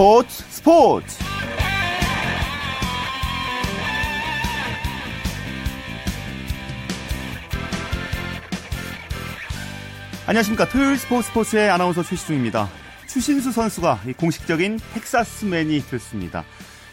스포츠 스포츠 안녕하십니까 토요일 스포츠 스포츠의 아나운서 최시중입니다 추신수 선수가 공식적인 텍사스맨이 됐습니다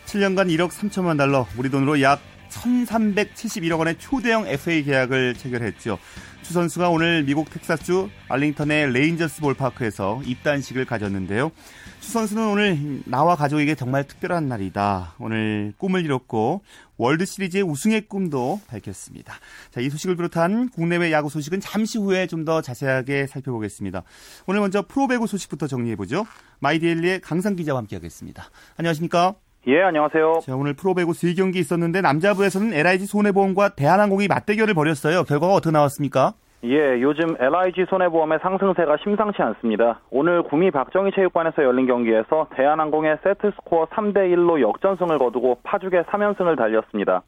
7년간 1억 3천만 달러 우리 돈으로 약 1371억 원의 초대형 FA 계약을 체결했죠. 추 선수가 오늘 미국 텍사스주 알링턴의 레인저스 볼파크에서 입단식을 가졌는데요. 추 선수는 오늘 나와 가족에게 정말 특별한 날이다. 오늘 꿈을 이뤘고 월드 시리즈의 우승의 꿈도 밝혔습니다. 자, 이 소식을 비롯한 국내외 야구 소식은 잠시 후에 좀 더 자세하게 살펴보겠습니다. 오늘 먼저 프로배구 소식부터 정리해보죠. 마이데일리의 강산 기자와 함께하겠습니다. 안녕하십니까? 예, 안녕하세요. 자, 오늘 프로배구 3경기 있었는데 남자부에서는 LIG 손해보험과 대한항공이 맞대결을 벌였어요. 결과가 어떻게 나왔습니까? 예, 요즘 LIG 손해보험의 상승세가 심상치 않습니다. 오늘 구미 박정희 체육관에서 열린 경기에서 대한항공의 세트 스코어 3대 1로 역전승을 거두고 파죽의 3연승을 달렸습니다.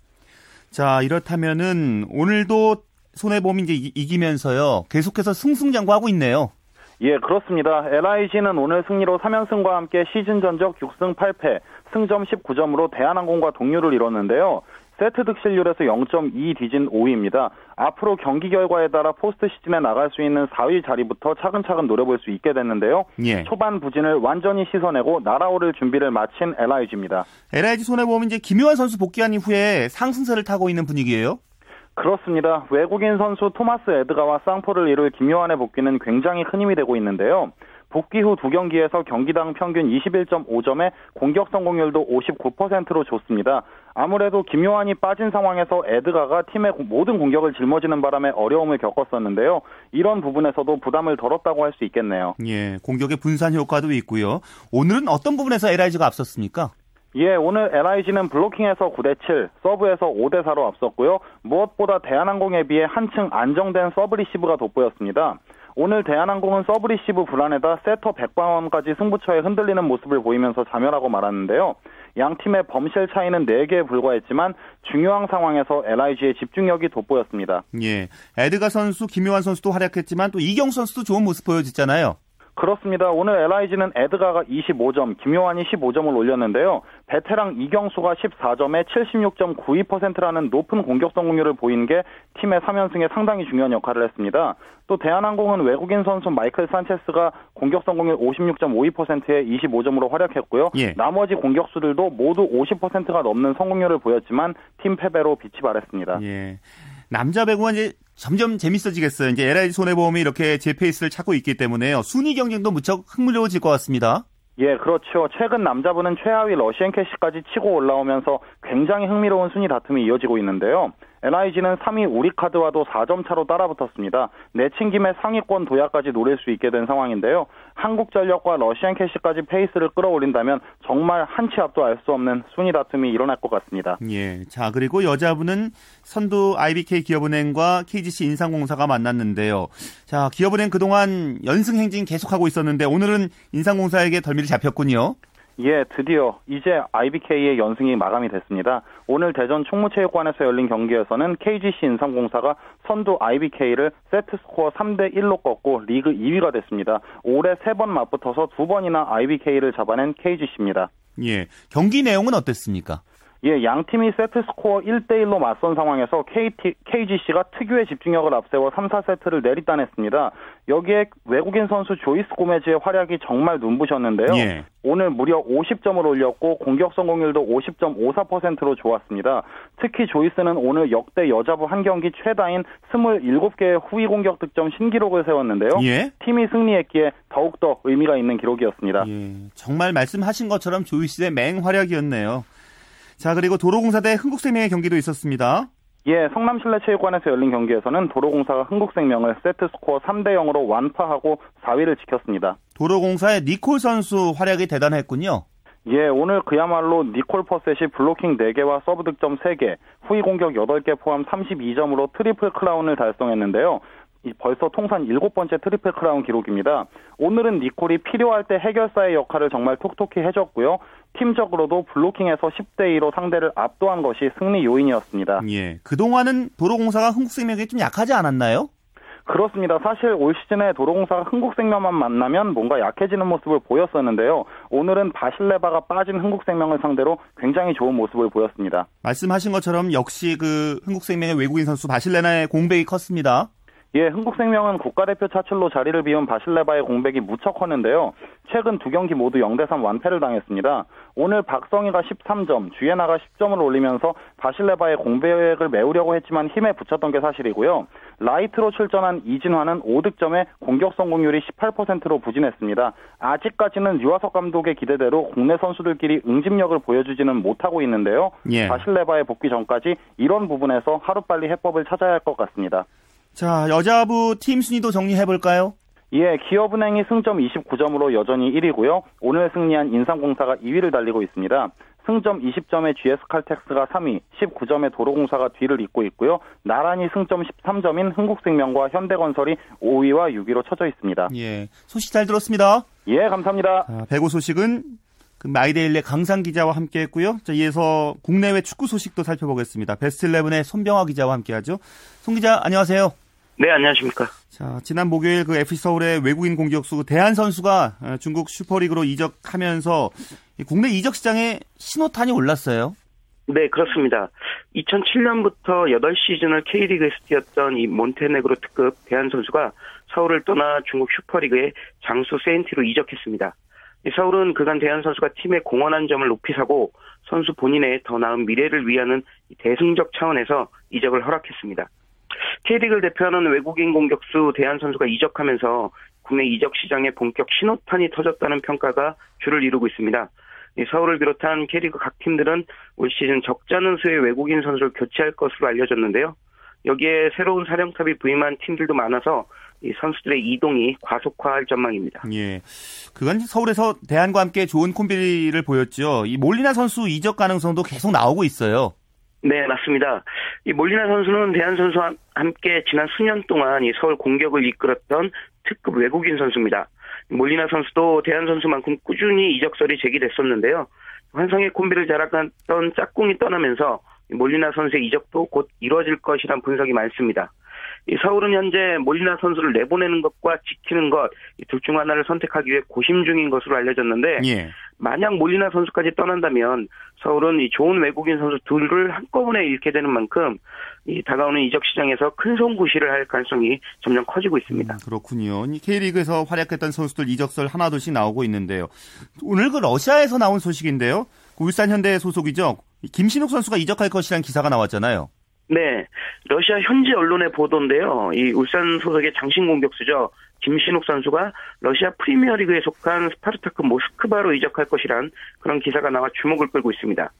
자, 이렇다면은 오늘도 손해보험이 이제 이기면서요. 계속해서 승승장구하고 있네요. 예, 그렇습니다. LIG는 오늘 승리로 3연승과 함께 시즌 전적 6승 8패, 승점 19점으로 대한항공과 동률을 이뤘는데요. 세트 득실률에서 0.2 뒤진 5위입니다. 앞으로 경기 결과에 따라 포스트 시즌에 나갈 수 있는 4위 자리부터 차근차근 노려볼 수 있게 됐는데요. 예. 초반 부진을 완전히 씻어내고 날아오를 준비를 마친 LIG입니다. LIG 손해보험 이제 김효환 선수 복귀한 이후에 상승세를 타고 있는 분위기예요. 그렇습니다. 외국인 선수 토마스 에드가와 쌍포를 이룰 김요한의 복귀는 굉장히 큰 힘이 되고 있는데요. 복귀 후 두 경기에서 경기당 평균 21.5점에 공격 성공률도 59%로 좋습니다. 아무래도 김요한이 빠진 상황에서 에드가가 팀의 모든 공격을 짊어지는 바람에 어려움을 겪었었는데요. 이런 부분에서도 부담을 덜었다고 할 수 있겠네요. 예, 공격의 분산 효과도 있고요. 오늘은 어떤 부분에서 LIG가 앞섰습니까? 예, 오늘 LIG는 블로킹에서 9대7, 서브에서 5대4로 앞섰고요. 무엇보다 대한항공에 비해 한층 안정된 서브 리시브가 돋보였습니다. 오늘 대한항공은 서브 리시브 불안에다 세터 백광언까지 승부처에 흔들리는 모습을 보이면서 자멸하고 말았는데요. 양 팀의 범실 차이는 4개에 불과했지만 중요한 상황에서 LIG의 집중력이 돋보였습니다. 예. 에드가 선수, 김요한 선수도 활약했지만 또 이경수 선수도 좋은 모습 보여줬잖아요. 그렇습니다. 오늘 LIG는 에드가가 25점, 김효환이 15점을 올렸는데요. 베테랑 이경수가 14점에 76.92%라는 높은 공격 성공률을 보인 게 팀의 3연승에 상당히 중요한 역할을 했습니다. 또 대한항공은 외국인 선수 마이클 산체스가 공격 성공률 56.52%에 25점으로 활약했고요. 예. 나머지 공격수들도 모두 50%가 넘는 성공률을 보였지만 팀 패배로 빛이 발했습니다. 예. 남자 배구가 이제 점점 재밌어지겠어요. 이제 LIG 손해보험이 이렇게 제 페이스를 찾고 있기 때문에요. 순위 경쟁도 무척 흥미로워질 것 같습니다. 예, 그렇죠. 최근 남자부는 최하위 러시앤캐시까지 치고 올라오면서 굉장히 흥미로운 순위 다툼이 이어지고 있는데요. LIG는 3위 우리카드와도 4점 차로 따라붙었습니다. 내친 김에 상위권 도약까지 노릴 수 있게 된 상황인데요. 한국전력과 러시앤캐시까지 페이스를 끌어올린다면 정말 한 치 앞도 알 수 없는 순위 다툼이 일어날 것 같습니다. 예. 자, 그리고 여자부는 선두 IBK 기업은행과 KGC 인상공사가 만났는데요. 자, 기업은행 그동안 연승 행진 계속하고 있었는데 오늘은 인상공사에게 덜미를 잡혔군요. 예, 드디어 이제 IBK의 연승이 마감이 됐습니다. 오늘 대전 총무체육관에서 열린 경기에서는 KGC 인삼공사가 선두 IBK를 세트 스코어 3대 1로 꺾고 리그 2위가 됐습니다. 올해 세번 맞붙어서 두 번이나 IBK를 잡아낸 KGC입니다. 예, 경기 내용은 어땠습니까? 예, 양 팀이 세트 스코어 1대1로 맞선 상황에서 KT, KGC가 특유의 집중력을 앞세워 3, 4세트를 내리따냈습니다. 여기에 외국인 선수 조이스 고메즈의 활약이 정말 눈부셨는데요. 예. 오늘 무려 50점을 올렸고 공격 성공률도 50.54%로 좋았습니다. 특히 조이스는 오늘 역대 여자부 한 경기 최다인 27개의 후위 공격 득점 신기록을 세웠는데요. 예? 팀이 승리했기에 더욱더 의미가 있는 기록이었습니다. 예. 정말 말씀하신 것처럼 조이스의 맹활약이었네요. 자, 그리고 도로공사 대 흥국생명의 경기도 있었습니다. 예, 성남실내체육관에서 열린 경기에서는 도로공사가 흥국생명을 세트스코어 3대 0으로 완파하고 4위를 지켰습니다. 도로공사의 니콜 선수 활약이 대단했군요. 예, 오늘 그야말로 니콜 포셋이 블로킹 4개와 서브 득점 3개, 후위 공격 8개 포함 32점으로 트리플 크라운을 달성했는데요. 벌써 통산 일곱 번째 트리플 크라운 기록입니다. 오늘은 니콜이 필요할 때 해결사의 역할을 정말 톡톡히 해줬고요. 팀적으로도 블로킹에서 10대 2로 상대를 압도한 것이 승리 요인이었습니다. 예. 그동안은 도로공사가 흥국생명에게 좀 약하지 않았나요? 그렇습니다. 사실 올 시즌에 도로공사가 흥국생명만 만나면 뭔가 약해지는 모습을 보였었는데요. 오늘은 바실레바가 빠진 흥국생명을 상대로 굉장히 좋은 모습을 보였습니다. 말씀하신 것처럼 역시 그 흥국생명의 외국인 선수 바실레나의 공백이 컸습니다. 예, 흥국생명은 국가대표 차출로 자리를 비운 바실레바의 공백이 무척 컸는데요. 최근 두 경기 모두 0대3 완패를 당했습니다. 오늘 박성희가 13점, 주예나가 10점을 올리면서 바실레바의 공백을 메우려고 했지만 힘에 부쳤던 게 사실이고요. 라이트로 출전한 이진화는 5득점에 공격 성공률이 18%로 부진했습니다. 아직까지는 류화석 감독의 기대대로 국내 선수들끼리 응집력을 보여주지는 못하고 있는데요. 예. 바실레바의 복귀 전까지 이런 부분에서 하루빨리 해법을 찾아야 할 것 같습니다. 자, 여자부 팀 순위도 정리해 볼까요? 예, 기업은행이 승점 29점으로 여전히 1위고요. 오늘 승리한 인삼공사가 2위를 달리고 있습니다. 승점 20점의 GS칼텍스가 3위, 19점의 도로공사가 뒤를 잇고 있고요. 나란히 승점 13점인 흥국생명과 현대건설이 5위와 6위로 쳐져 있습니다. 예, 소식 잘 들었습니다. 예, 감사합니다. 자, 배구 소식은 그 마이데일의 강상 기자와 함께했고요. 자, 이어서 국내외 축구 소식도 살펴보겠습니다. 베스트 11의 손병화 기자와 함께하죠. 송 기자, 안녕하세요. 네, 안녕하십니까. 자, 지난 목요일 그 FC 서울의 외국인 공격수 대한 선수가 어, 중국 슈퍼리그로 이적하면서 국내 이적 시장에 신호탄이 올랐어요. 네, 그렇습니다. 2007년부터 8시즌을 K리그에서 뛰었던 이 몬테네그로 특급 대한 선수가 서울을 떠나 중국 슈퍼리그의 장수 세인티로 이적했습니다. 서울은 그간 대한 선수가 팀의 공헌한 점을 높이 사고 선수 본인의 더 나은 미래를 위하는 대승적 차원에서 이적을 허락했습니다. K리그를 대표하는 외국인 공격수 대한 선수가 이적하면서 국내 이적 시장에 본격 신호탄이 터졌다는 평가가 주를 이루고 있습니다. 서울을 비롯한 K리그 각 팀들은 올 시즌 적잖은 수의 외국인 선수를 교체할 것으로 알려졌는데요. 여기에 새로운 사령탑이 부임한 팀들도 많아서 이 선수들의 이동이 과속화할 전망입니다. 예. 그간 서울에서 대한과 함께 좋은 콤비를 보였죠. 이 몰리나 선수 이적 가능성도 계속 나오고 있어요. 네, 맞습니다. 이 몰리나 선수는 대한 선수와 함께 지난 수년 동안 이 서울 공격을 이끌었던 특급 외국인 선수입니다. 몰리나 선수도 대한 선수만큼 꾸준히 이적설이 제기됐었는데요. 환상의 콤비를 자랑했던 짝꿍이 떠나면서 몰리나 선수의 이적도 곧 이루어질 것이란 분석이 많습니다. 서울은 현재 몰리나 선수를 내보내는 것과 지키는 것 둘 중 하나를 선택하기 위해 고심 중인 것으로 알려졌는데 예. 만약 몰리나 선수까지 떠난다면 서울은 이 좋은 외국인 선수 둘을 한꺼번에 잃게 되는 만큼 이 다가오는 이적 시장에서 큰 송구시를 할 가능성이 점점 커지고 있습니다. 음, 그렇군요. K리그에서 활약했던 선수들 이적설 하나둘씩 나오고 있는데요. 오늘 그 러시아에서 나온 소식인데요. 울산 현대 소속이죠. 김신욱 선수가 이적할 것이라는 기사가 나왔잖아요. 네, 러시아 현지 언론의 보도인데요. 이 울산 소속의 장신 공격수죠. 김신욱 선수가 러시아 프리미어리그에 속한 스파르타크 모스크바로 이적할 것이란 그런 기사가 나와 주목을 끌고 있습니다.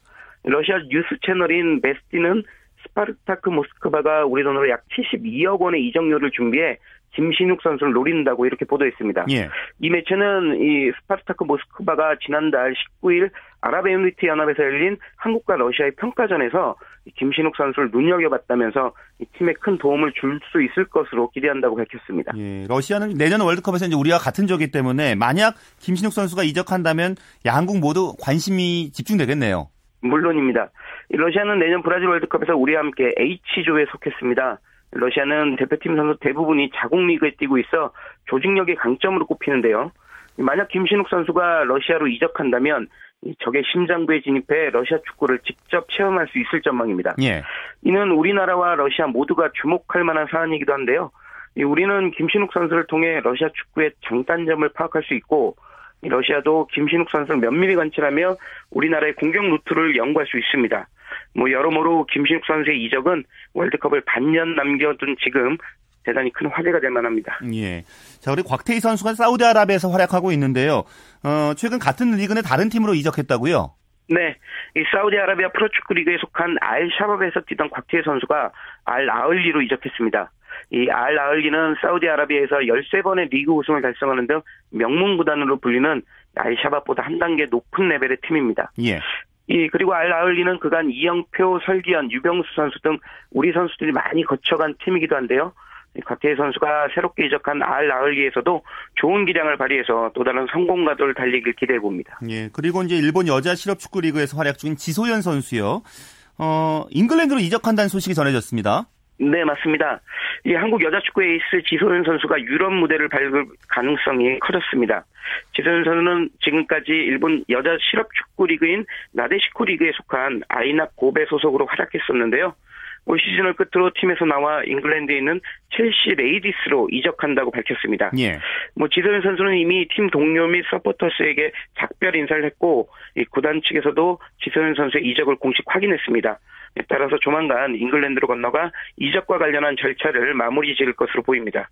러시아 뉴스 채널인 베스티는 스파르타크 모스크바가 우리 돈으로 약 72억 원의 이적료를 준비해 김신욱 선수를 노린다고 이렇게 보도했습니다. 예. 이 매체는 이 스파르타크 모스크바가 지난달 19일 아랍에미리트 연합에서 열린 한국과 러시아의 평가전에서 김신욱 선수를 눈여겨봤다면서 이 팀에 큰 도움을 줄 수 있을 것으로 기대한다고 밝혔습니다. 예, 러시아는 내년 월드컵에서 이제 우리와 같은 적이기 때문에 만약 김신욱 선수가 이적한다면 양국 모두 관심이 집중되겠네요. 물론입니다. 러시아는 내년 브라질 월드컵에서 우리와 함께 H조에 속했습니다. 러시아는 대표팀 선수 대부분이 자국 리그에 뛰고 있어 조직력의 강점으로 꼽히는데요. 만약 김신욱 선수가 러시아로 이적한다면 적의 심장부에 진입해 러시아 축구를 직접 체험할 수 있을 전망입니다. 예. 이는 우리나라와 러시아 모두가 주목할 만한 사안이기도 한데요. 우리는 김신욱 선수를 통해 러시아 축구의 장단점을 파악할 수 있고 러시아도 김신욱 선수를 면밀히 관찰하며 우리나라의 공격 루트를 연구할 수 있습니다. 뭐 여러모로 김신욱 선수의 이적은 월드컵을 반년 남겨둔 지금 대단히 큰 화제가 될 만합니다. 예. 자, 우리 곽태희 선수가 사우디아라비아에서 활약하고 있는데요. 어, 최근 같은 리그 내 다른 팀으로 이적했다고요? 네. 이 사우디아라비아 프로축구 리그에 속한 알 샤밥에서 뛰던 곽태희 선수가 알 아흘리로 이적했습니다. 이 알 아흘리는 사우디아라비아에서 13번의 리그 우승을 달성하는 등 명문 구단으로 불리는 알 샤밥보다 한 단계 높은 레벨의 팀입니다. 예. 이 그리고 알 아흘리는 그간 이영표, 설기현, 유병수 선수 등 우리 선수들이 많이 거쳐간 팀이기도 한데요. 곽태희 선수가 새롭게 이적한 알 아흘리에서도 좋은 기량을 발휘해서 또 다른 성공가도를 달리길 기대해 봅니다. 예, 그리고 이제 일본 여자 실업 축구 리그에서 활약 중인 지소연 선수요. 어, 잉글랜드로 이적한다는 소식이 전해졌습니다. 네, 맞습니다. 이 한국 여자 축구 에이스 지소연 선수가 유럽 무대를 밟을 가능성이 커졌습니다. 지소연 선수는 지금까지 일본 여자 실업 축구 리그인 나데시코 리그에 속한 아이낙 고베 소속으로 활약했었는데요. 올 시즌을 끝으로 팀에서 나와 잉글랜드에 있는 첼시 레이디스로 이적한다고 밝혔습니다. 예. 뭐 지소연 선수는 이미 팀 동료 및 서포터스에게 작별 인사를 했고 이 구단 측에서도 지소연 선수의 이적을 공식 확인했습니다. 따라서 조만간 잉글랜드로 건너가 이적과 관련한 절차를 마무리 지을 것으로 보입니다.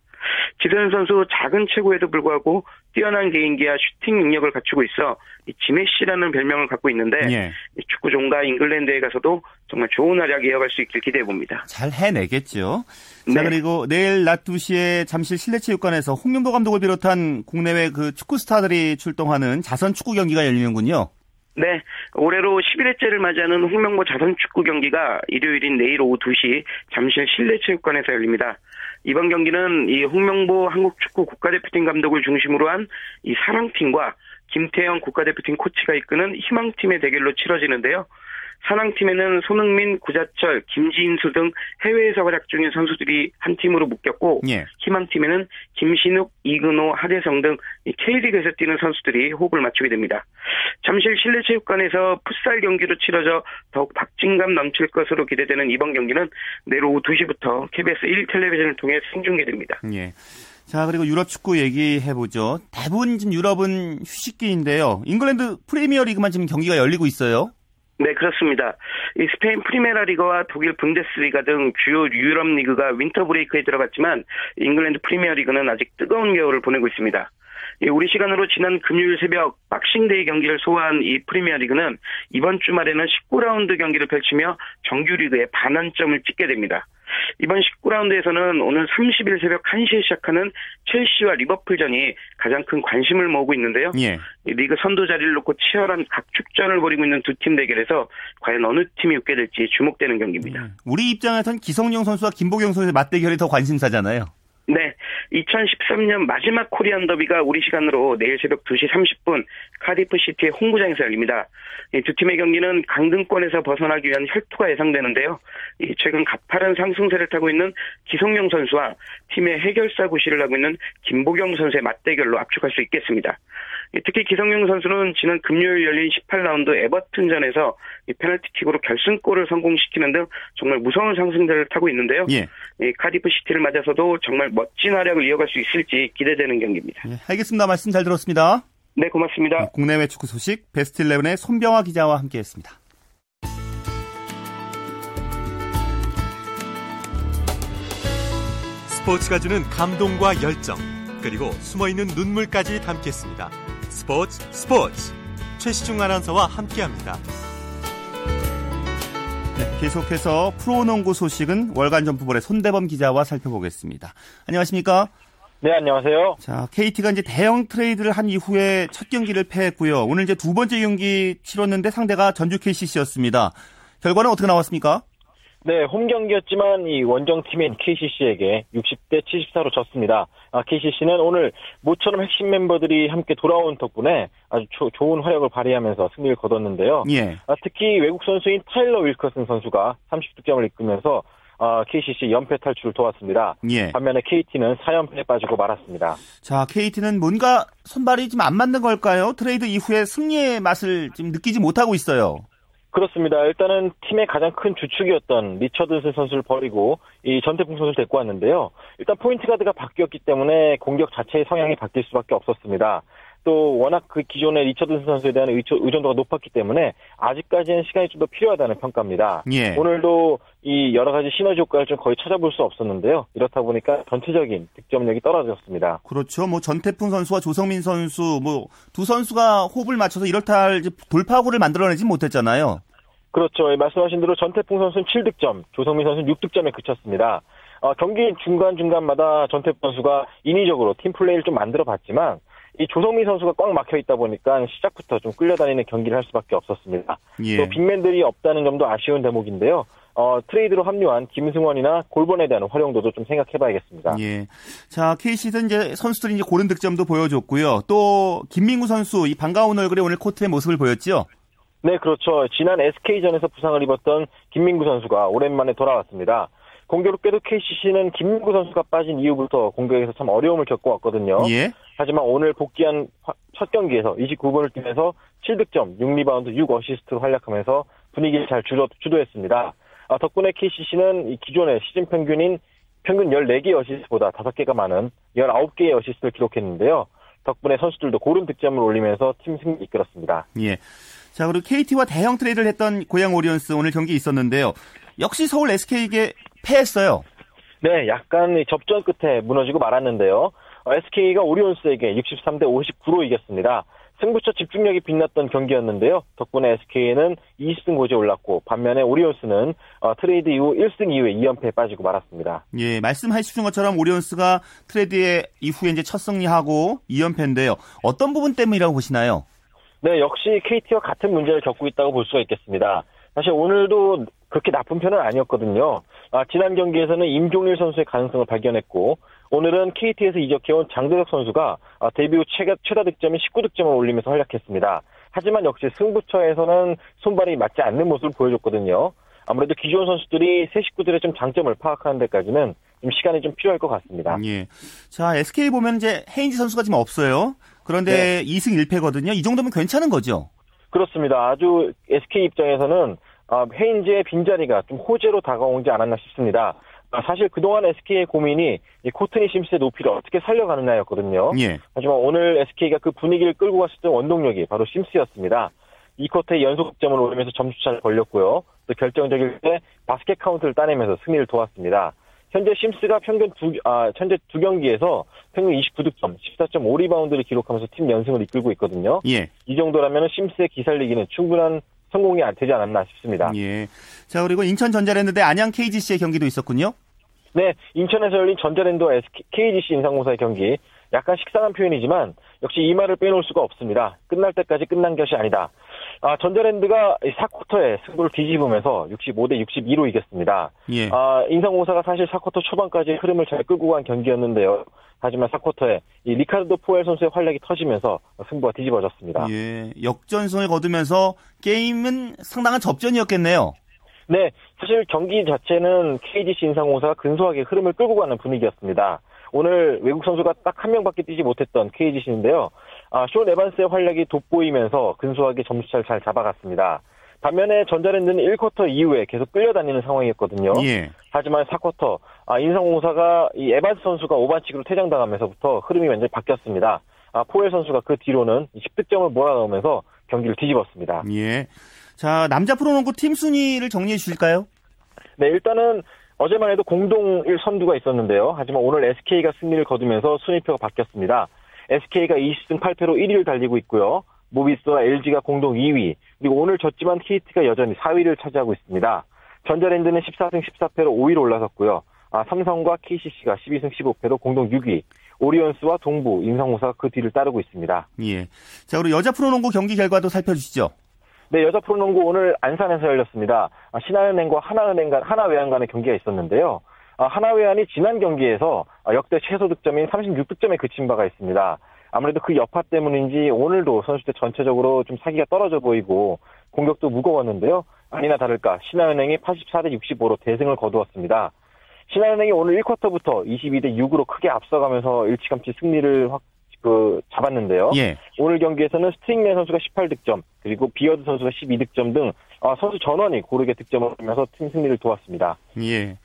지소연 선수 작은 체구에도 불구하고 뛰어난 개인기와 슈팅 능력을 갖추고 있어 지메시라는 별명을 갖고 있는데 예. 축구 종가 잉글랜드에 가서도 정말 좋은 활약 이어갈 수 있길 기대해 봅니다. 잘 해내겠죠. 자, 네. 그리고 내일 낮 2시에 잠실 실내체육관에서 홍명도 감독을 비롯한 국내외 그 축구 스타들이 출동하는 자선 축구 경기가 열리는군요. 네, 올해로 11회째를 맞이하는 홍명보 자선축구 경기가 일요일인 내일 오후 2시 잠실 실내체육관에서 열립니다. 이번 경기는 이 홍명보 한국축구 국가대표팀 감독을 중심으로 한 이 사랑팀과 김태형 국가대표팀 코치가 이끄는 희망팀의 대결로 치러지는데요. 사랑팀에는 손흥민, 구자철, 김지인수 등 해외에서 활약 중인 선수들이 한 팀으로 묶였고 예. 희망팀에는 김신욱, 이근호, 하대성 등이 K리그에서 뛰는 선수들이 호흡을 맞추게 됩니다. 잠실 실내체육관에서 풋살 경기로 치러져 더욱 박진감 넘칠 것으로 기대되는 이번 경기는 내일 오후 2시부터 KBS 1 텔레비전을 통해 생중계됩니다. 예. 자, 그리고 유럽 축구 얘기해보죠. 대부분 지금 유럽은 휴식기인데요. 잉글랜드 프리미어 리그만 지금 경기가 열리고 있어요. 네, 그렇습니다. 이 스페인 프리메라 리그와 독일 분데스리가 등 주요 유럽 리그가 윈터 브레이크에 들어갔지만 잉글랜드 프리미어 리그는 아직 뜨거운 겨울을 보내고 있습니다. 이 우리 시간으로 지난 금요일 새벽 박싱데이 경기를 소화한 이 프리미어 리그는 이번 주말에는 19라운드 경기를 펼치며 정규 리그에 반환점을 찍게 됩니다. 이번 19라운드에서는 오늘 30일 새벽 1시에 시작하는 첼시와 리버풀전이 가장 큰 관심을 모으고 있는데요. 예. 이 리그 선두 자리를 놓고 치열한 각축전을 벌이고 있는 두 팀 대결에서 과연 어느 팀이 웃게 될지 주목되는 경기입니다. 우리 입장에선 기성용 선수와 김보경 선수의 맞대결이 더 관심사잖아요. 네. 2013년 마지막 코리안 더비가 우리 시간으로 내일 새벽 2시 30분 카디프 시티의 홈구장에서 열립니다. 이두 팀의 경기는 강등권에서 벗어나기 위한 혈투가 예상되는데요. 이 최근 가파른 상승세를 타고 있는 기성용 선수와 팀의 해결사 구실을 하고 있는 김보경 선수의 맞대결로 압축할 수 있겠습니다. 이 특히 기성용 선수는 지난 금요일 열린 18라운드 에버튼전에서 이 페널티킥으로 결승골을 성공시키는 등 정말 무서운 상승세를 타고 있는데요. 예. 이 카디프 시티를 맞아서도 정말 멋진 활약을 이어갈 수 있을지 기대되는 경기입니다. 예, 알겠습니다. 말씀 잘 들었습니다. 네, 고맙습니다. 국내외 축구 소식 베스트 11의 손병화 기자와 함께했습니다. 스포츠가 주는 감동과 열정, 그리고 숨어있는 눈물까지 담겠습니다. 스포츠 스포츠 최시중 아나운서와 함께합니다. 네, 계속해서 프로농구 소식은 월간 점프볼의 손대범 기자와 살펴보겠습니다. 안녕하십니까? 네, 안녕하세요. 자, KT가 이제 대형 트레이드를 한 이후에 첫 경기를 패했고요. 오늘 이제 두 번째 경기 치렀는데 상대가 전주 KCC였습니다. 결과는 어떻게 나왔습니까? 네, 홈 경기였지만 이 원정 팀인 KCC에게 60대 74로 졌습니다. 아, KCC는 오늘 모처럼 핵심 member들이 함께 돌아온 덕분에 아주 조- 좋은 활약을 발휘하면서 승리를 거뒀는데요. 예. 아, 특히 외국 선수인 타일러 윌커슨 선수가 30득점을 이끌면서 아, KCC 연패 탈출을 도왔습니다. 예. 반면에 KT는 4연패에 빠지고 말았습니다. 자, KT는 뭔가 손발이 좀 안 맞는 걸까요? 트레이드 이후에 승리의 맛을 지금 느끼지 못하고 있어요. 그렇습니다. 일단은 팀의 가장 큰 주축이었던 리처드슨 선수를 버리고 이 전태풍 선수를 데리고 왔는데요. 일단 포인트 가드가 바뀌었기 때문에 공격 자체의 성향이 바뀔 수밖에 없었습니다. 또 워낙 그 기존의 리처드슨 선수에 대한 의존- 의존도가 높았기 때문에 아직까지는 시간이 좀 더 필요하다는 평가입니다. 예. 오늘도 이 여러 가지 시너지 효과를 좀 거의 찾아볼 수 없었는데요. 이렇다 보니까 전체적인 득점력이 떨어졌습니다. 그렇죠. 뭐 전태풍 선수와 조성민 선수 뭐 두 선수가 호흡을 맞춰서 이렇다 할 돌파구를 만들어내지 못했잖아요. 그렇죠. 예, 말씀하신 대로 전태풍 선수는 7득점, 조성민 선수는 6득점에 그쳤습니다. 어, 경기 중간중간마다 전태풍 선수가 인위적으로 팀 플레이를 좀 만들어 봤지만 이 조성민 선수가 꽉 막혀 있다 보니까 시작부터 좀 끌려다니는 경기를 할 수밖에 없었습니다. 예. 또 빅맨들이 없다는 점도 아쉬운 대목인데요. 어, 트레이드로 합류한 김승원이나 골본에 대한 활용도도 좀 생각해봐야겠습니다. 예. 자, KCC는 이제 선수들이 이제 고른 득점도 보여줬고요. 또 김민구 선수 이 반가운 얼굴에 오늘 코트에 모습을 보였죠. 네, 그렇죠. 지난 SK전에서 부상을 입었던 김민구 선수가 오랜만에 돌아왔습니다. 공교롭게도 KCC는 김민구 선수가 빠진 이후부터 공격에서 참 어려움을 겪어왔거든요. 예. 하지만 오늘 복귀한 첫 경기에서 29분을 뛰면서 7득점, 6리바운드, 6어시스트로 활약하면서 분위기를 잘 주도, 주도했습니다. 아, 덕분에 KCC는 기존의 시즌 평균인 평균 14개의 어시스트보다 5개가 많은 19개의 어시스트를 기록했는데요. 덕분에 선수들도 고른 득점을 올리면서 팀 승리 이끌었습니다. 예. 자, 그리고 KT와 대형 트레이드를 했던 고양 오리온스 오늘 경기 있었는데요. 역시 서울 SK에게 패했어요. 네, 약간 접전 끝에 무너지고 말았는데요. SK가 오리온스에게 63대 59로 이겼습니다. 승부처 집중력이 빛났던 경기였는데요. 덕분에 SK는 20승 고지에 올랐고 반면에 오리온스는 어, 트레이드 이후 1승 이후에 2연패에 빠지고 말았습니다. 예, 말씀하신 것처럼 오리온스가 트레이드 이후에 이제 첫 승리하고 2연패인데요. 어떤 부분 때문이라고 보시나요? 네, 역시 KT와 같은 문제를 겪고 있다고 볼 수가 있겠습니다. 사실 오늘도 그렇게 나쁜 편은 아니었거든요. 아, 지난 경기에서는 임종일 선수의 가능성을 발견했고 오늘은 KT에서 이적해온 장대석 선수가 아, 데뷔 후 최다, 최다 득점인 19득점을 올리면서 활약했습니다. 하지만 역시 승부처에서는 손발이 맞지 않는 모습을 보여줬거든요. 아무래도 기존 선수들이 새 식구들의 좀 장점을 파악하는 데까지는 좀 시간이 좀 필요할 것 같습니다. 예. 자, SK 보면 이제 헤인지 선수가 지금 없어요. 그런데 네. 2승 1패거든요. 이 정도면 괜찮은 거죠? 그렇습니다. 아주 SK 입장에서는 아, 헤인즈의 빈자리가 좀 호재로 다가오지 않았나 싶습니다. 아, 사실 그동안 SK의 고민이 코트니 심스의 높이를 어떻게 살려가느냐였거든요. 예. 하지만 오늘 SK가 그 분위기를 끌고 갔을 원동력이 바로 심스였습니다. 이 쿼터에 연속 득점을 올리면서 점수차를 벌렸고요. 또 결정적일 때 바스켓 카운트를 따내면서 승리를 도왔습니다. 현재 심스가 평균 두, 아, 현재 두 경기에서 평균 29득점, 14.5리바운드를 기록하면서 팀 연승을 이끌고 있거든요. 예. 이 정도라면 심스의 기살리기는 충분한 성공이 안 되지 않았나 싶습니다. 예. 자, 그리고 인천 전자랜드 대 안양 KGC의 경기도 있었군요. 네, 인천에서 열린 전자랜드와 KGC 인삼공사의 경기. 약간 식상한 표현이지만 역시 이 말을 빼놓을 수가 없습니다. 끝날 때까지 끝난 것이 아니다. 아, 전자랜드가 4쿼터에 승부를 뒤집으면서 65대 62로 이겼습니다. 예. 아, 인상공사가 사실 4쿼터 초반까지 흐름을 잘 끌고 간 경기였는데요. 하지만 4쿼터에 이 리카르도 포엘 선수의 활약이 터지면서 승부가 뒤집어졌습니다. 예, 역전승을 거두면서 게임은 상당한 접전이었겠네요. 네, 사실 경기 자체는 KGC 인상공사가 근소하게 흐름을 끌고 가는 분위기였습니다. 오늘 외국 선수가 딱 한 명밖에 뛰지 못했던 KGC인데요. 아, 쇼 에반스의 활약이 돋보이면서 근소하게 점수차를 잘 잡아갔습니다. 반면에 전자랜드는 1쿼터 이후에 계속 끌려다니는 상황이었거든요. 예. 하지만 4쿼터 아, 인상공사가 이 에반스 선수가 5반칙으로 퇴장당하면서부터 흐름이 완전히 바뀌었습니다. 아, 포엘 선수가 그 뒤로는 10득점을 몰아넣으면서 경기를 뒤집었습니다. 예. 자, 남자 프로농구 팀 순위를 정리해 주실까요? 네, 일단은 어제만 해도 공동 1 선두가 있었는데요. 하지만 오늘 SK가 승리를 거두면서 순위표가 바뀌었습니다. SK가 20승 8패로 1위를 달리고 있고요. 모비스와 LG가 공동 2위, 그리고 오늘 졌지만 KT가 여전히 4위를 차지하고 있습니다. 전자랜드는 14승 14패로 5위로 올라섰고요. 아, 삼성과 KCC가 12승 15패로 공동 6위, 오리온스와 동부, 인상호사가 그 뒤를 따르고 있습니다. 예. 자, 그리고 여자 프로농구 경기 결과도 살펴주시죠. 네, 여자 프로농구 오늘 안산에서 열렸습니다. 아, 신한은행과 하나은행 간, 하나외환 간의 경기가 있었는데요. 아, 하나외환이 지난 경기에서 아, 역대 최소 득점인 36득점에 그친 바가 있습니다. 아무래도 그 여파 때문인지 오늘도 선수들 전체적으로 좀 사기가 떨어져 보이고 공격도 무거웠는데요. 아니나 다를까 신한은행이 84대 65로 대승을 거두었습니다. 신한은행이 오늘 1쿼터부터 22대 6으로 크게 앞서가면서 일찌감치 승리를 확, 그, 잡았는데요. 예. 오늘 경기에서는 스트릭렌 선수가 18득점, 그리고 비어드 선수가 12득점 등 아, 선수 전원이 고르게 득점을 하면서 팀 승리를 도왔습니다. 예.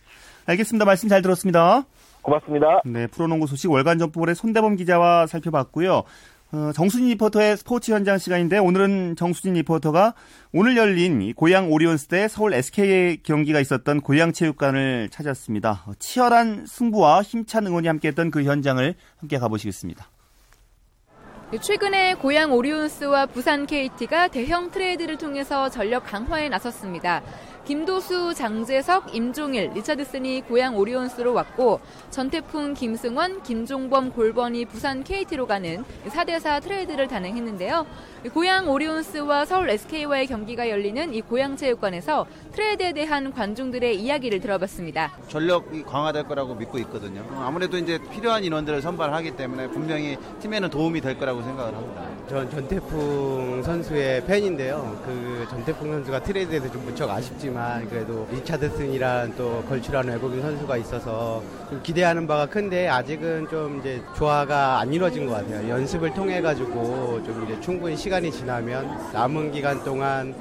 알겠습니다. 말씀 잘 들었습니다. 고맙습니다. 네, 프로농구 소식 월간 점프볼의 손대범 기자와 살펴봤고요. 어, 정수진 리포터의 스포츠 현장 시간인데 오늘은 정수진 리포터가 오늘 열린 고양 오리온스 대 서울 SK의 경기가 있었던 고양 체육관을 찾았습니다. 치열한 승부와 힘찬 응원이 함께했던 그 현장을 함께 가보시겠습니다. 최근에 고양 오리온스와 부산 KT가 대형 트레이드를 통해서 전력 강화에 나섰습니다. 김도수, 장재석, 임종일, 리차드슨이 고양 오리온스로 왔고 전태풍, 김승원, 김종범, 골번이 부산 KT로 가는 4대4 트레이드를 단행했는데요. 고양 오리온스와 서울 SK와의 경기가 열리는 이 고양체육관에서 트레이드에 대한 관중들의 이야기를 들어봤습니다. 전력이 강화될 거라고 믿고 있거든요. 아무래도 이제 필요한 인원들을 선발하기 때문에 분명히 팀에는 도움이 될 거라고 생각을 합니다. 전 전태풍 선수의 팬인데요. 그 전태풍 선수가 트레이드에서 좀 무척 아쉽지만 하지만 그래도 리차드슨이란 또 걸출한 외국인 선수가 있어서 좀 기대하는 바가 큰데 아직은 좀 이제 조화가 안 이루어진 것 같아요. 연습을 통해 가지고 좀 이제 충분히 시간이 지나면 남은 기간 동안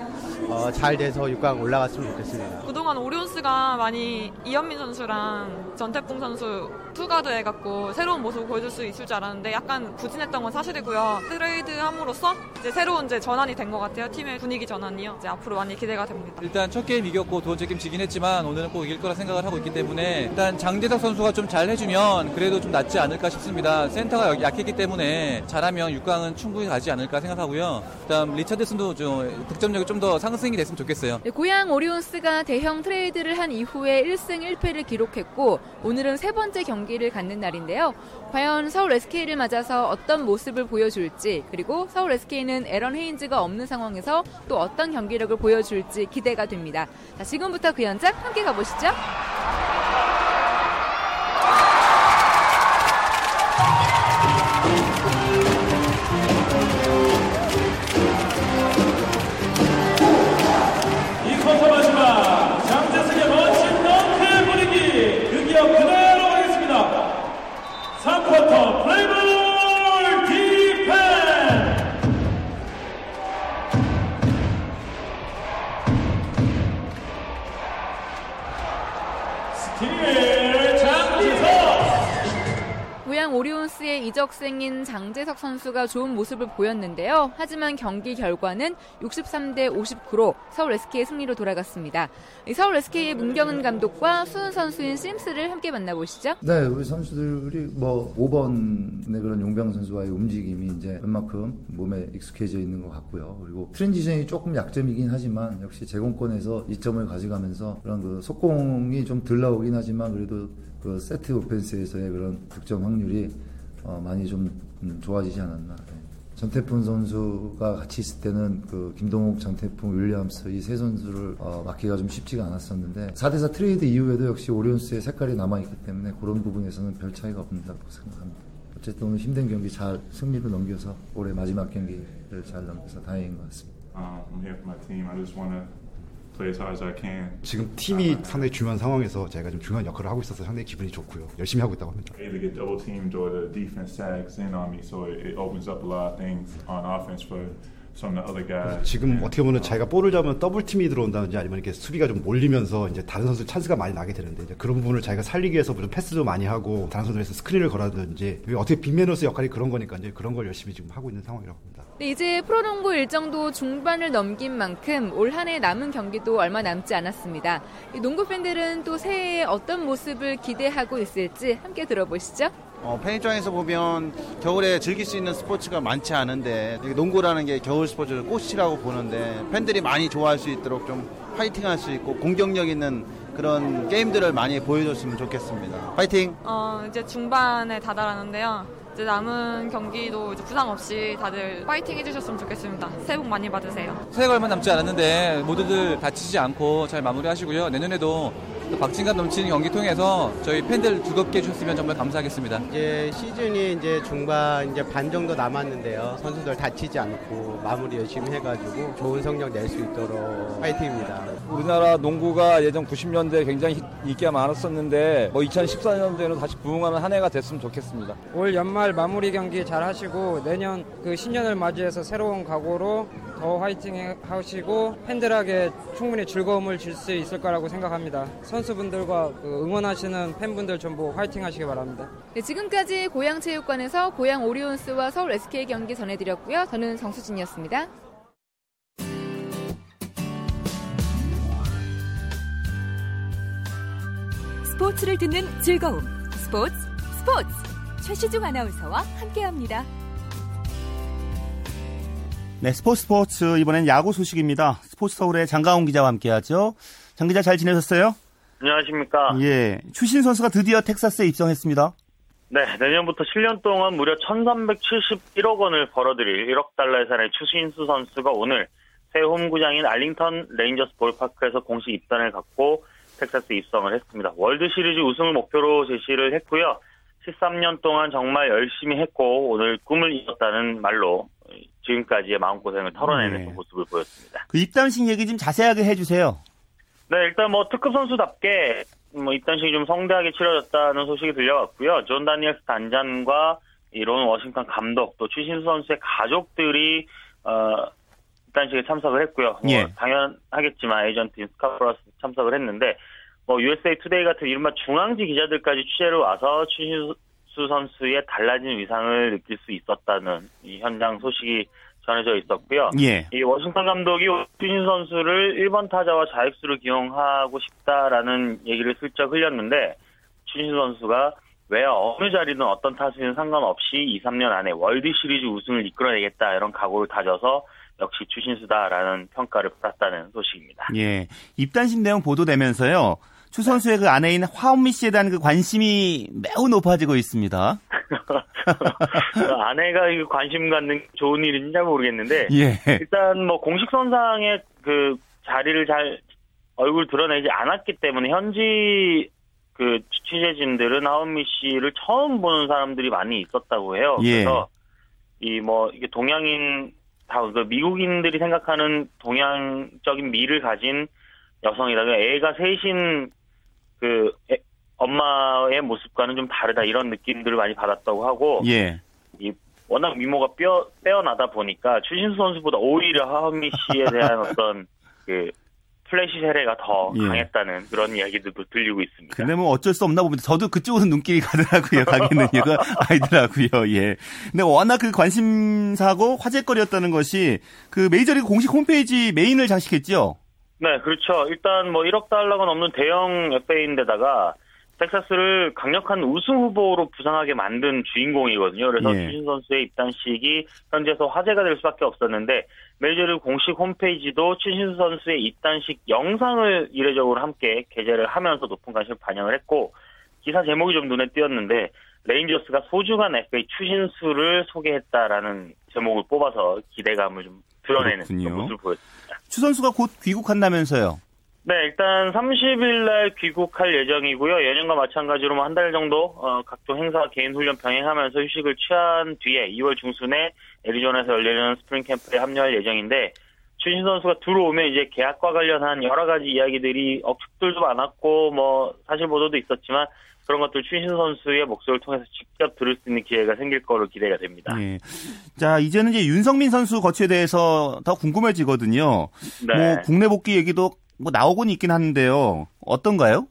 어, 잘 돼서 6강 올라갔으면 좋겠습니다. 그동안 오리온스가 많이 이현민 선수랑 전태풍 선수 투가드 해갖고 새로운 모습을 보여줄 수 있을 줄 알았는데 약간 부진했던 건 사실이고요. 트레이드 함으로써 이제 새로운 이제 전환이 된 것 같아요. 팀의 분위기 전환이요. 이제 앞으로 많이 기대가 됩니다. 일단 첫 게임 이겼고 두 번째 게임 지긴 했지만 오늘은 꼭 이길 거라 생각을 하고 있기 때문에 일단 장재석 선수가 좀 잘 해주면 그래도 좀 낫지 않을까 싶습니다. 센터가 약했기 때문에 잘하면 6강은 충분히 가지 않을까 생각하고요. 일단 리차드슨도 좀 득점력이 좀 더 상승이 됐으면 좋겠어요. 네, 고양 오리온스가 대형 트레이드를 한 이후에 1승 1패를 기록했고 오늘은 세 번째 경기를 갖는 날인데요. 과연 서울 SK를 맞아서 어떤 모습을 보여줄지 그리고 서울 SK는 에런 헤인즈가 없는 상황에서 또 어떤 경기력을 보여줄지 기대가 됩니다. 자, 지금부터 그 현장 함께 가보시죠. Play 이적생인 장재석 선수가 좋은 모습을 보였는데요. 하지만 경기 결과는 63대 59로 서울 SK의 승리로 돌아갔습니다. 이 서울 SK의 문경은 감독과 수훈 선수인 심스를 함께 만나보시죠. 네, 우리 선수들이 뭐 5번의 그런 용병 선수와의 움직임이 이제 웬만큼 몸에 익숙해져 있는 것 같고요. 그리고 transition이 조금 약점이긴 하지만 역시 제공권에서 이점을 가져가면서 그런 그 속공이 좀 덜 나오긴 하지만 그래도 그 set offense에서의 그런 득점 확률이 어, 많이 좀 음, 좋아지지 않았나. 네. 전태풍 선수가 같이 있을 때는 그 김동욱, 전태풍, 윌리엄스 이 세 선수를 어, 막기가 좀 쉽지가 않았었는데 4대4 트레이드 이후에도 역시 오리온스의 색깔이 남아있기 때문에 그런 부분에서는 별 차이가 없다고 생각합니다. 어쨌든 오늘 힘든 경기 잘 승리로 넘겨서 올해 마지막 경기를 잘 넘겨서 다행인 것 같습니다. Um, I'm here for my team. I just want to play as hard as I can. 지금 팀이 상당히 중요한 상황에서 제가 좀 중요한 역할을 하고 있어서 상당히 기분이 좋고요. 열심히 하고 있다고 합니다. Either get double teamed or the defense sags in on me, so it opens up a lot of things on offense for some of the other guys. 지금 어떻게 보면 자기가 볼을 잡으면 더블 팀이 들어온다든지 아니면 이렇게 수비가 좀 몰리면서 이제 다른 선수 찬스가 많이 나게 되는데 이제 그런 부분을 자기가 살리기 위해서 무슨 패스도 많이 하고 다른 선수에서 스크린을 걸어든지 어떻게 빅맨으로서 역할이 그런 거니까 이제 그런 걸 열심히 지금 하고 있는 상황이라고 봅니다. 네, 이제 프로농구 일정도 중반을 넘긴 만큼 올 한 해 남은 경기도 얼마 남지 않았습니다. 이 농구 팬들은 또 새해에 어떤 모습을 기대하고 있을지 함께 들어보시죠. 어, 팬 입장에서 보면 겨울에 즐길 수 있는 스포츠가 많지 않은데 농구라는 게 겨울 스포츠를 꽃이라고 보는데 팬들이 많이 좋아할 수 있도록 좀 파이팅 할 수 있고 공격력 있는 그런 게임들을 많이 보여줬으면 좋겠습니다. 파이팅! 어, 이제 중반에 다다랐는데요. 이제 남은 경기도 이제 부상 없이 다들 파이팅 해주셨으면 좋겠습니다. 새해 복 많이 받으세요. 새해가 얼마 남지 않았는데 모두들 다치지 않고 잘 마무리하시고요. 내년에도 또 박진감 넘치는 경기 통해서 저희 팬들 즐겁게 해주셨으면 정말 감사하겠습니다. 이제 시즌이 이제 중반 이제 반 정도 남았는데요. 선수들 다치지 않고 마무리 열심히 해가지고 좋은 성적 낼 수 있도록 파이팅입니다. 우리나라 농구가 예전 90년대 굉장히 인기가 많았었는데 뭐 2014년도에는 다시 부흥하는 한 해가 됐으면 좋겠습니다. 올 연말 마무리 경기 잘 하시고 내년 그 신년을 맞이해서 새로운 각오로 더 화이팅 하시고 팬들에게 충분히 즐거움을 줄 수 있을 거라고 생각합니다. 선수분들과 그 응원하시는 팬분들 전부 화이팅 하시기 바랍니다. 네, 지금까지 고양체육관에서 고양 오리온스와 서울 SK 경기 전해드렸고요. 저는 정수진이었습니다. 스포츠를 듣는 즐거움. 스포츠, 스포츠. 최시중 아나운서와 함께합니다. 네, 스포츠 스포츠 이번엔 야구 소식입니다. 스포츠 서울의 장강훈 기자와 함께하죠. 장 기자 잘 지내셨어요? 안녕하십니까. 예, 추신수 선수가 드디어 텍사스에 입성했습니다. 네, 내년부터 7년 동안 무려 1,371억 원을 벌어들일 1억 달러 예산의 추신수 선수가 오늘 새 홈구장인 알링턴 레인저스 볼파크에서 공식 입단식을 갖고 텍사스 입성을 했습니다. 월드 시리즈 우승을 목표로 제시를 했고요. 13년 동안 정말 열심히 했고 오늘 꿈을 이뤘다는 말로 지금까지의 마음고생을 털어내는 네. 모습을 보였습니다. 그 입단식 얘기 좀 자세하게 해주세요. 네, 일단 뭐 특급 선수답게 뭐 입단식이 좀 성대하게 치러졌다는 소식이 들려왔고요. 존 다니엘스 단장과 이 론 워싱턴 감독 또 추신수 선수의 가족들이 어 입단식에 참석을 했고요. 뭐 예. 당연하겠지만 에이전트인 스캇 보라스도 참석을 했는데 뭐 USA 투데이 같은 이른바 중앙지 기자들까지 취재를 와서 추신수 선수의 달라진 위상을 느낄 수 있었다는 이 현장 소식이 전해져 있었고요. 예. 이 워싱턴 감독이 추신수 선수를 1번 타자와 좌익수로 기용하고 싶다라는 얘기를 슬쩍 흘렸는데 추신수 선수가 왜 어느 자리든 어떤 타수는 상관없이 2, 3년 안에 월드 시리즈 우승을 이끌어내겠다 이런 각오를 다져서 역시 추신수다라는 평가를 받았다는 소식입니다. 예. 입단식 내용 보도되면서요. 추 선수의 그 아내인 화은미 씨에 대한 그 관심이 매우 높아지고 있습니다. 아내가 관심 갖는 게 좋은 일인지 잘 모르겠는데 예. 일단 뭐 공식 선상에 그 자리를 잘 얼굴 드러내지 않았기 때문에 현지 그 취재진들은 하은미 씨를 처음 보는 사람들이 많이 있었다고 해요. 예. 그래서 이 뭐 이게 동양인 다그 미국인들이 생각하는 동양적인 미를 가진 여성이다. 그 애가 셋인 그 애- 엄마의 모습과는 좀 다르다 이런 느낌들을 많이 받았다고 하고 예. 이 워낙 미모가 뼈 빼어나다 보니까 추신수 선수보다 오히려 하원미 씨에 대한 어떤 그 플래시 세례가 더 예. 강했다는 그런 이야기들도 들리고 있습니다. 근데 뭐 어쩔 수 없나 봅니다. 저도 그쪽으로 눈길이 가더라고요. 가게는요. 그 아이더라고요. 예. 근데 워낙 그 관심사고 화제거리였다는 것이 그 메이저리그 공식 홈페이지 메인을 장식했죠. 네, 그렇죠. 일단 뭐 1억 달러가 넘는 대형 FA인데다가 텍사스를 강력한 우승 후보로 부상하게 만든 주인공이거든요. 그래서 예. 추신 선수의 입단식이 현지에서 화제가 될 수밖에 없었는데 메이저리그 공식 홈페이지도 추신 선수의 입단식 영상을 이례적으로 함께 게재를 하면서 높은 관심을 반영을 했고 기사 제목이 좀 눈에 띄었는데 레인저스가 소중한 FA 추신수를 소개했다라는 제목을 뽑아서 기대감을 좀 드러내는 모습을 보였습니다. 추 선수가 곧 귀국한다면서요. 네, 일단 30일 날 귀국할 예정이고요. 예년과 마찬가지로 뭐 한 달 정도 어, 각종 행사 개인 훈련 병행하면서 휴식을 취한 뒤에 2월 중순에 애리조나에서 열리는 스프링 캠프에 합류할 예정인데 추신수 선수가 들어오면 이제 계약과 관련한 여러 가지 이야기들이 억측들도 많았고 뭐 사실 보도도 있었지만 그런 것들 추신 선수의 목소리를 통해서 직접 들을 수 있는 기회가 생길 거로 기대가 됩니다. 예. 자, 이제는 이제 윤성민 선수 거취에 대해서 더 궁금해지거든요. 네. 뭐 국내 복귀 얘기도 뭐 나오곤 있긴 하는데요. 어떤가요?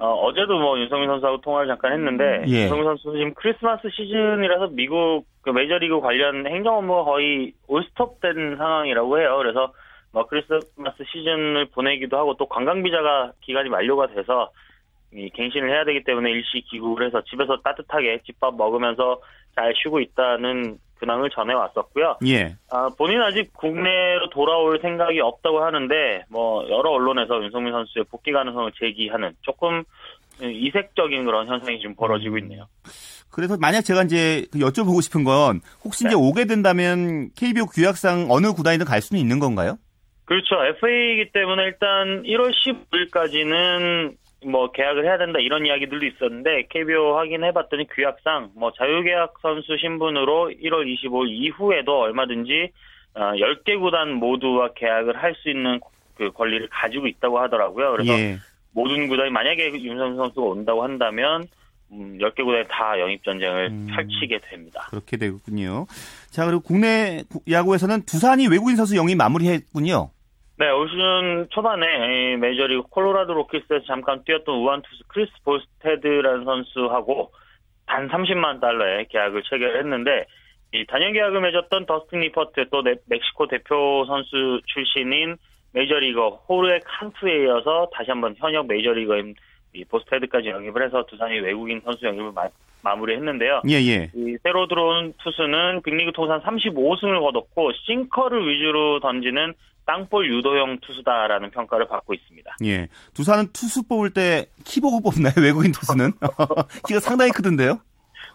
어, 제도뭐 윤성민 선수하고 통화를 잠깐 했는데 예. 윤성민 선수 지금 크리스마스 시즌이라서 미국 그 메이저리그 관련 행정 업무가 거의 올스톱된 상황이라고 해요. 그래서 뭐 크리스마스 시즌을 보내기도 하고 또 관광 비자가 기간이 만료가 돼서 이 갱신을 해야 되기 때문에 일시 귀국을 해서 집에서 따뜻하게 집밥 먹으면서 잘 쉬고 있다는 근황을 전해 왔었고요. 예. 아, 본인 아직 국내로 돌아올 생각이 없다고 하는데 뭐 여러 언론에서 윤성민 선수의 복귀 가능성을 제기하는 조금 이색적인 그런 현상이 지금 벌어지고 있네요. 그래서 만약 제가 이제 그 여쭤보고 싶은 건 혹시 이제 오게 된다면 KBO 규약상 어느 구단이든 갈 수는 있는 건가요? 그렇죠. FA이기 때문에 일단 1월 15일까지는 뭐 계약을 해야 된다 이런 이야기들도 있었는데 KBO 확인해봤더니 규약상 뭐 자유계약 선수 신분으로 1월 25일 이후에도 얼마든지 어, 10개 구단 모두와 계약을 할 수 있는 그 권리를 가지고 있다고 하더라고요. 그래서 예. 모든 구단이 만약에 윤성민 선수가 온다고 한다면 음, 10개 구단이 다 영입 전쟁을 펼치게 됩니다. 그렇게 되군요. 자, 그리고 국내 구- 야구에서는 두산이 외국인 선수 영입 마무리했군요. 네, 올 시즌 초반에 이 메이저리그 콜로라도 로키스에서 잠깐 뛰었던 우완 투수 크리스 볼스테드라는 선수하고 단 30만 달러의 계약을 체결했는데 이 단연 계약을 맺었던 더스틴 니퍼트 또 네- 멕시코 대표 선수 출신인 메이저리거 호르헤 칸투에 이어서 다시 한번 현역 메이저리거인 이 볼스테드까지 영입을 해서 두산이 외국인 선수 영입을 마, 마무리했는데요. 예, 예. 이 새로 들어온 투수는 빅리그 통산 35승을 거뒀고 싱커를 위주로 던지는 땅볼 유도형 투수다라는 평가를 받고 있습니다. 예. 두산은 투수 뽑을 때 키 보고 뽑나요? 외국인 투수는? 키가 상당히 크던데요?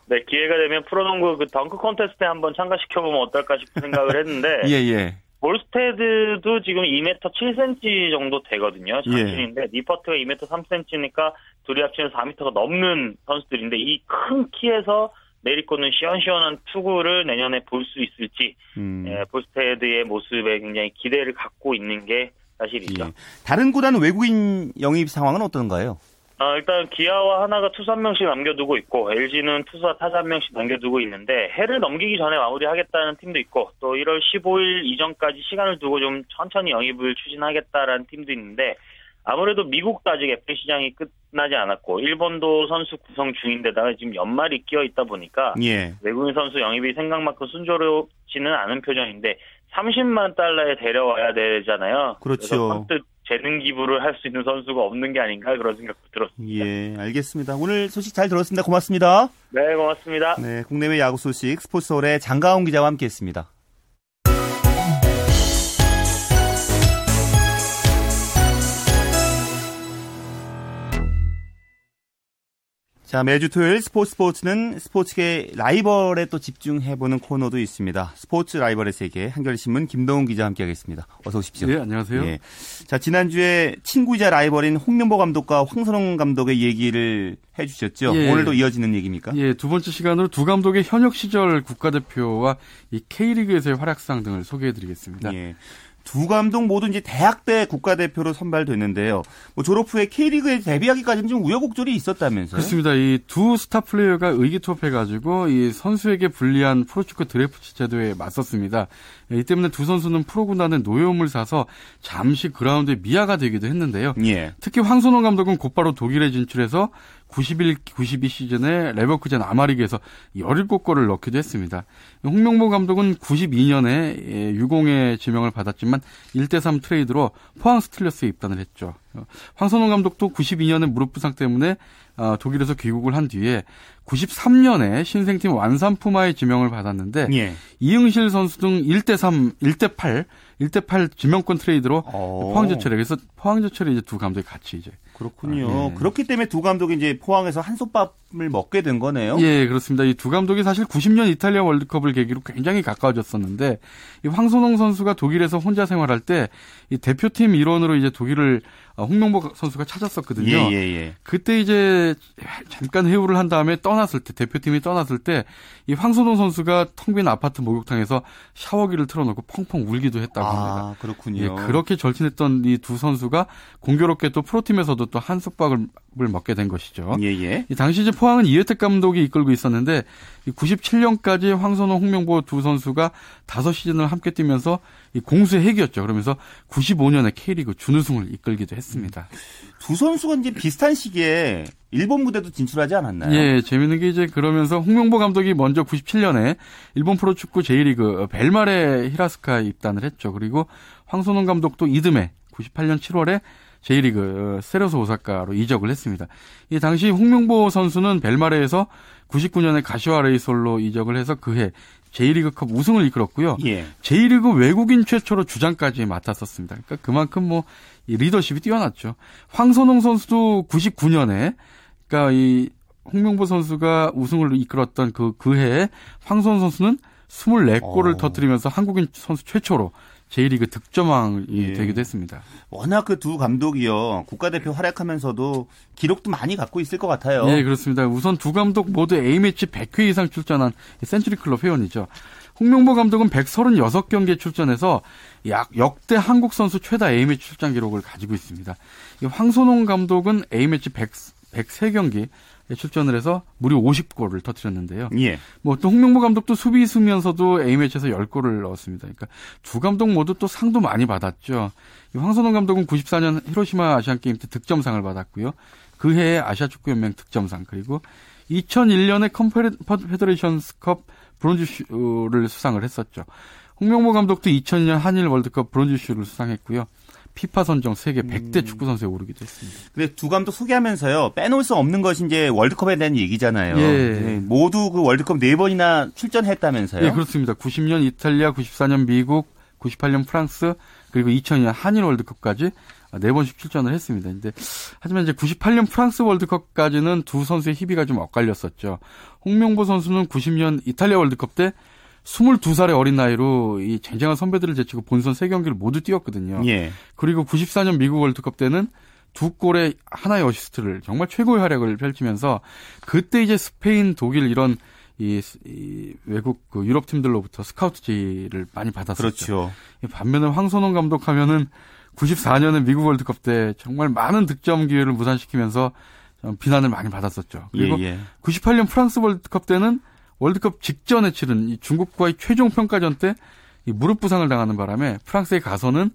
네, 기회가 되면 프로농구 그 덩크 콘테스트에 한번 참가시켜보면 어떨까 싶은 생각을 했는데 예, 예. 볼스테드도 지금 2m 7cm 정도 되거든요. 예. 장신인데 니퍼트가 2m 3cm니까 둘이 합치면 4m가 넘는 선수들인데 이 큰 키에서 내리꽂는 시원시원한 투구를 내년에 볼 수 있을지 음. 예, 볼스테드의 모습에 굉장히 기대를 갖고 있는 게 사실이죠. 예. 다른 구단 외국인 영입 상황은 어떤가요? 어, 일단 기아와 하나가 투수 한 명씩 남겨두고 있고 LG는 투수와 타자 한 명씩 남겨두고 있는데 해를 넘기기 전에 마무리하겠다는 팀도 있고 또 1월 15일 이전까지 시간을 두고 좀 천천히 영입을 추진하겠다라는 팀도 있는데 아무래도 미국도 아직 FA 시장이 끝나지 않았고 일본도 선수 구성 중인데다가 지금 연말이 끼어 있다 보니까 예. 외국인 선수 영입이 생각만큼 순조롭지는 않은 표정인데 30만 달러에 데려와야 되잖아요. 그렇죠. 재능 기부를 할 수 있는 선수가 없는 게 아닌가 그런 생각도 들었습니다. 예, 알겠습니다. 오늘 소식 잘 들었습니다. 고맙습니다. 네, 고맙습니다. 네, 국내외 야구 소식 스포츠홀의 장가온 기자와 함께했습니다. 자, 매주 토요일 스포츠 스포츠는 스포츠계 라이벌에 또 집중해보는 코너도 있습니다. 스포츠 라이벌의 세계 한겨레신문 김동훈 기자와 함께하겠습니다. 어서 오십시오. 네, 안녕하세요. 예. 자, 지난주에 친구이자 라이벌인 홍명보 감독과 황선홍 감독의 얘기를 해주셨죠. 예. 오늘도 이어지는 얘기입니까? 예, 두 번째 시간으로 두 감독의 현역 시절 국가대표와 이 K리그에서의 활약상 등을 소개해드리겠습니다. 예. 두 감독 모두 이제 대학 때 국가대표로 선발됐는데요. 뭐 졸업 후에 K리그에 데뷔하기까지는 좀 우여곡절이 있었다면서요? 그렇습니다. 이 두 스타 플레이어가 의기투합해가지고 이 선수에게 불리한 프로축구 드래프트 제도에 맞섰습니다. 예, 이 때문에 두 선수는 프로구단의 노여움을 사서 잠시 그라운드에 미아가 되기도 했는데요. 예. 특히 황선홍 감독은 곧바로 독일에 진출해서 91, 92 시즌에 레버쿠젠 아마리그에서 17골을 넣기도 했습니다. 홍명보 감독은 92년에 유공의 지명을 받았지만 1대3 트레이드로 포항 스틸러스에 입단을 했죠. 황선홍 감독도 92년에 무릎 부상 때문에 어, 독일에서 귀국을 한 뒤에 93년에 신생팀 완산 푸마의 지명을 받았는데 예. 이흥실 선수 등 1대3, 1대8, 1대8 지명권 트레이드로 포항제철에 그래서 포항제철에 이제 두 감독이 같이 이제 그렇군요. 아, 예. 그렇기 때문에 두 감독이 이제 포항에서 한솥밥을 먹게 된 거네요. 예, 그렇습니다. 이 두 감독이 사실 90년 이탈리아 월드컵을 계기로 굉장히 가까워졌었는데 이 황선홍 선수가 독일에서 혼자 생활할 때 이 대표팀 일원으로 이제 독일을 어, 홍명보 선수가 찾았었거든요. 예, 예, 예. 그때 이제 잠깐 회유를 한 다음에 떠났을 때 대표팀이 떠났을 때 이 황선홍 선수가 텅 빈 아파트 목욕탕에서 샤워기를 틀어놓고 펑펑 울기도 했다고 합니다. 아, 그렇군요. 예, 그렇게 절친했던 이 두 선수가 공교롭게 또 프로팀에서도 또 한 솥밥을 먹게 된 것이죠. 예, 예. 이 당시 이제 포항은 이혜택 감독이 이끌고 있었는데 97년까지 황선홍, 홍명보 두 선수가 다섯 시즌을 함께 뛰면서 이 공수의 핵이었죠. 그러면서 95년에 K리그 준우승을 이끌기도 했습니다. 두 선수가 이제 비슷한 시기에 일본 무대도 진출하지 않았나요? 예, 재밌는 게 이제 그러면서 홍명보 감독이 먼저 97년에 일본 프로축구 J리그 벨마레 히라스카에 입단을 했죠. 그리고 황선홍 감독도 이듬해 98년 7월에 J리그 세레소 오사카로 이적을 했습니다. 이 당시 홍명보 선수는 벨마레에서 99년에 가시와 레이솔로 이적을 해서 그해 J리그컵 우승을 이끌었고요. 예. J리그 외국인 최초로 주장까지 맡았었습니다. 그러니까 그만큼 뭐 리더십이 뛰어났죠. 황선홍 선수도 99년에 그러니까 이 홍명보 선수가 우승을 이끌었던 그, 그 해에 황선홍 선수는 24골을 어. 터뜨리면서 한국인 선수 최초로 J리그 득점왕이 예. 되기도 했습니다. 워낙 그 두 감독이요. 국가대표 활약하면서도 기록도 많이 갖고 있을 것 같아요. 네, 그렇습니다. 우선 두 감독 모두 A매치 100회 이상 출전한 센츄리 클럽 회원이죠. 홍명보 감독은 136경기에 출전해서 약 역대 한국 선수 최다 A매치 출전 기록을 가지고 있습니다. 이 황선홍 감독은 A매치 100, 103경기 에 출전을 해서 무려 50골을 터뜨렸는데요. 예. 뭐또 홍명보 감독도 수비수면서도 A매치에서 10골을 넣었습니다. 그러니까 두 감독 모두 또 상도 많이 받았죠. 이 황선홍 감독은 94년 히로시마 아시안 게임 때 득점상을 받았고요. 그 해에 아시아 축구 연맹 득점상 그리고 2001년에 컨페더레이션스컵 브론즈슈를 수상을 했었죠. 홍명보 감독도 2002년 한일 월드컵 브론즈슈를 수상했고요. 피파 선정 세계 100대 축구 선수에 오르기도 했습니다. 근데 두 감독 소개하면서요. 빼놓을 수 없는 것이 이제 월드컵에 대한 얘기잖아요. 예. 네, 모두 그 월드컵 네 번이나 출전했다면서요. 예, 그렇습니다. 90년 이탈리아, 94년 미국, 98년 프랑스, 그리고 2000년 한일 월드컵까지 네 번씩 출전을 했습니다. 근데 하지만 이제 98년 프랑스 월드컵까지는 두 선수의 희비가 좀 엇갈렸었죠. 홍명보 선수는 90년 이탈리아 월드컵 때 22살의 어린 나이로 이 쟁쟁한 선배들을 제치고 본선 3경기를 모두 뛰었거든요. 예. 그리고 94년 미국 월드컵 때는 두 골에 하나의 어시스트를 정말 최고의 활약을 펼치면서 그때 이제 스페인, 독일 이런 이, 이 외국 그 유럽 팀들로부터 스카우트 제의를 많이 받았었죠. 그렇죠. 반면에 황선홍 감독 하면은 94년에 미국 월드컵 때 정말 많은 득점 기회를 무산시키면서 비난을 많이 받았었죠. 그리고 예, 예. 98년 프랑스 월드컵 때는 월드컵 직전에 치른 이 중국과의 최종 평가전 때 이 무릎 부상을 당하는 바람에 프랑스에 가서는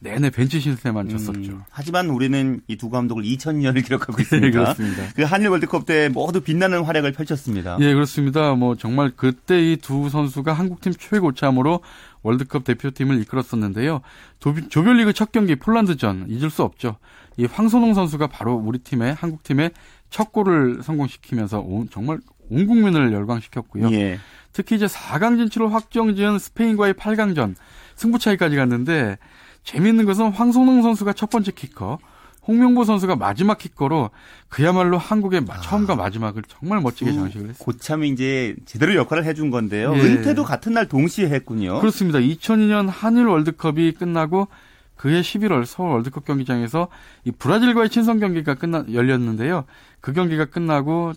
내내 벤치 신세만 쳤었죠. 음, 하지만 우리는 이 두 감독을 2000년을 기록하고 있습니다. 네, 그렇습니다. 그 한일 월드컵 때 모두 빛나는 활약을 펼쳤습니다. 예, 그렇습니다. 뭐 정말 그때 이 두 선수가 한국팀 최고참으로 월드컵 대표팀을 이끌었었는데요. 조 별리그 첫 경기 폴란드전 잊을 수 없죠. 이 황선홍 선수가 바로 우리 팀의 한국 팀의 첫 골을 성공시키면서 온, 정말 온 국민을 열광시켰고요. 예. 특히 이제 4강 진출을 확정지은 스페인과의 8강전 승부 차이까지 갔는데 재미있는 것은 황선홍 선수가 첫 번째 키커, 홍명보 선수가 마지막 키커로 그야말로 한국의 아. 처음과 마지막을 정말 멋지게 장식을 했습니다. 고참이 이제 제대로 역할을 해준 건데요. 예. 은퇴도 같은 날 동시에 했군요. 그렇습니다. 2002년 한일 월드컵이 끝나고 그해 11월 서울 월드컵 경기장에서 이 브라질과의 친선 경기가 끝나 열렸는데요. 그 경기가 끝나고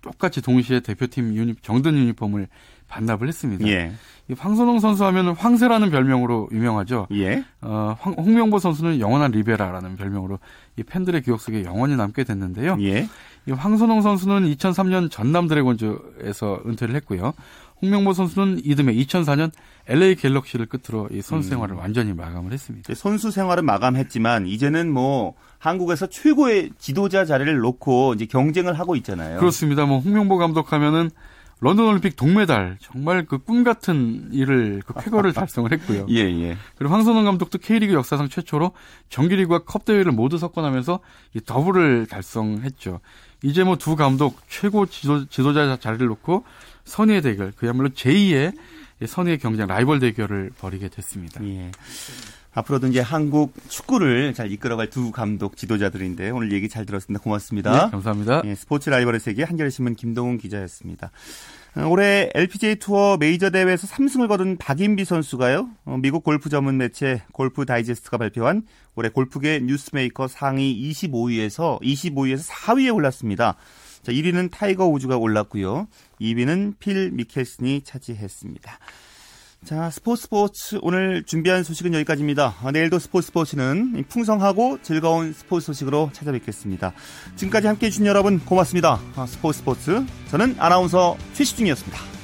똑같이 동시에 대표팀 유니 정든 유니폼을 반납을 했습니다. 예. 이 황선홍 선수 하면 황새라는 별명으로 유명하죠. 예. 어, 황, 홍명보 선수는 영원한 리베라라는 별명으로 이 팬들의 기억 속에 영원히 남게 됐는데요. 예. 이 황선홍 선수는 2003년 전남 드래곤즈에서 은퇴를 했고요. 홍명보 선수는 이듬해 2004년 LA 갤럭시를 끝으로 이 선수 생활을 음. 완전히 마감을 했습니다. 선수 생활은 마감했지만 이제는 뭐 한국에서 최고의 지도자 자리를 놓고 이제 경쟁을 하고 있잖아요. 그렇습니다. 뭐 홍명보 감독하면은 런던 올림픽 동메달 정말 그 꿈 같은 일을 그 쾌거를 달성을 했고요. 예, 예. 그리고 황선홍 감독도 K리그 역사상 최초로 정규리그와 컵 대회를 모두 섞어나면서 이 더블을 달성했죠. 이제 뭐 두 감독 최고 지도, 지도자 자리를 놓고 선의의 대결, 그야말로 제2의 선의의 경쟁 라이벌 대결을 벌이게 됐습니다. 예. 앞으로도 이제 한국 축구를 잘 이끌어갈 두 감독 지도자들인데 오늘 얘기 잘 들었습니다. 고맙습니다. 네, 감사합니다. 예, 스포츠 라이벌의 세계 한겨레신문 김동훈 기자였습니다. 어, 올해 LPGA 투어 메이저 대회에서 3승을 거둔 박인비 선수가요. 어, 미국 골프 전문 매체 골프 다이제스트가 발표한 올해 골프계 뉴스메이커 상위 25위에서 25위에서 4위에 올랐습니다. 자, 1위는 타이거 우즈가 올랐고요. 2위는 필 미켈슨이 차지했습니다. 자, 스포츠 스포츠 오늘 준비한 소식은 여기까지입니다. 아, 내일도 스포츠 스포츠는 풍성하고 즐거운 스포츠 소식으로 찾아뵙겠습니다. 지금까지 함께 해 주신 여러분 고맙습니다. 아, 스포츠 스포츠 저는 아나운서 최시중이었습니다.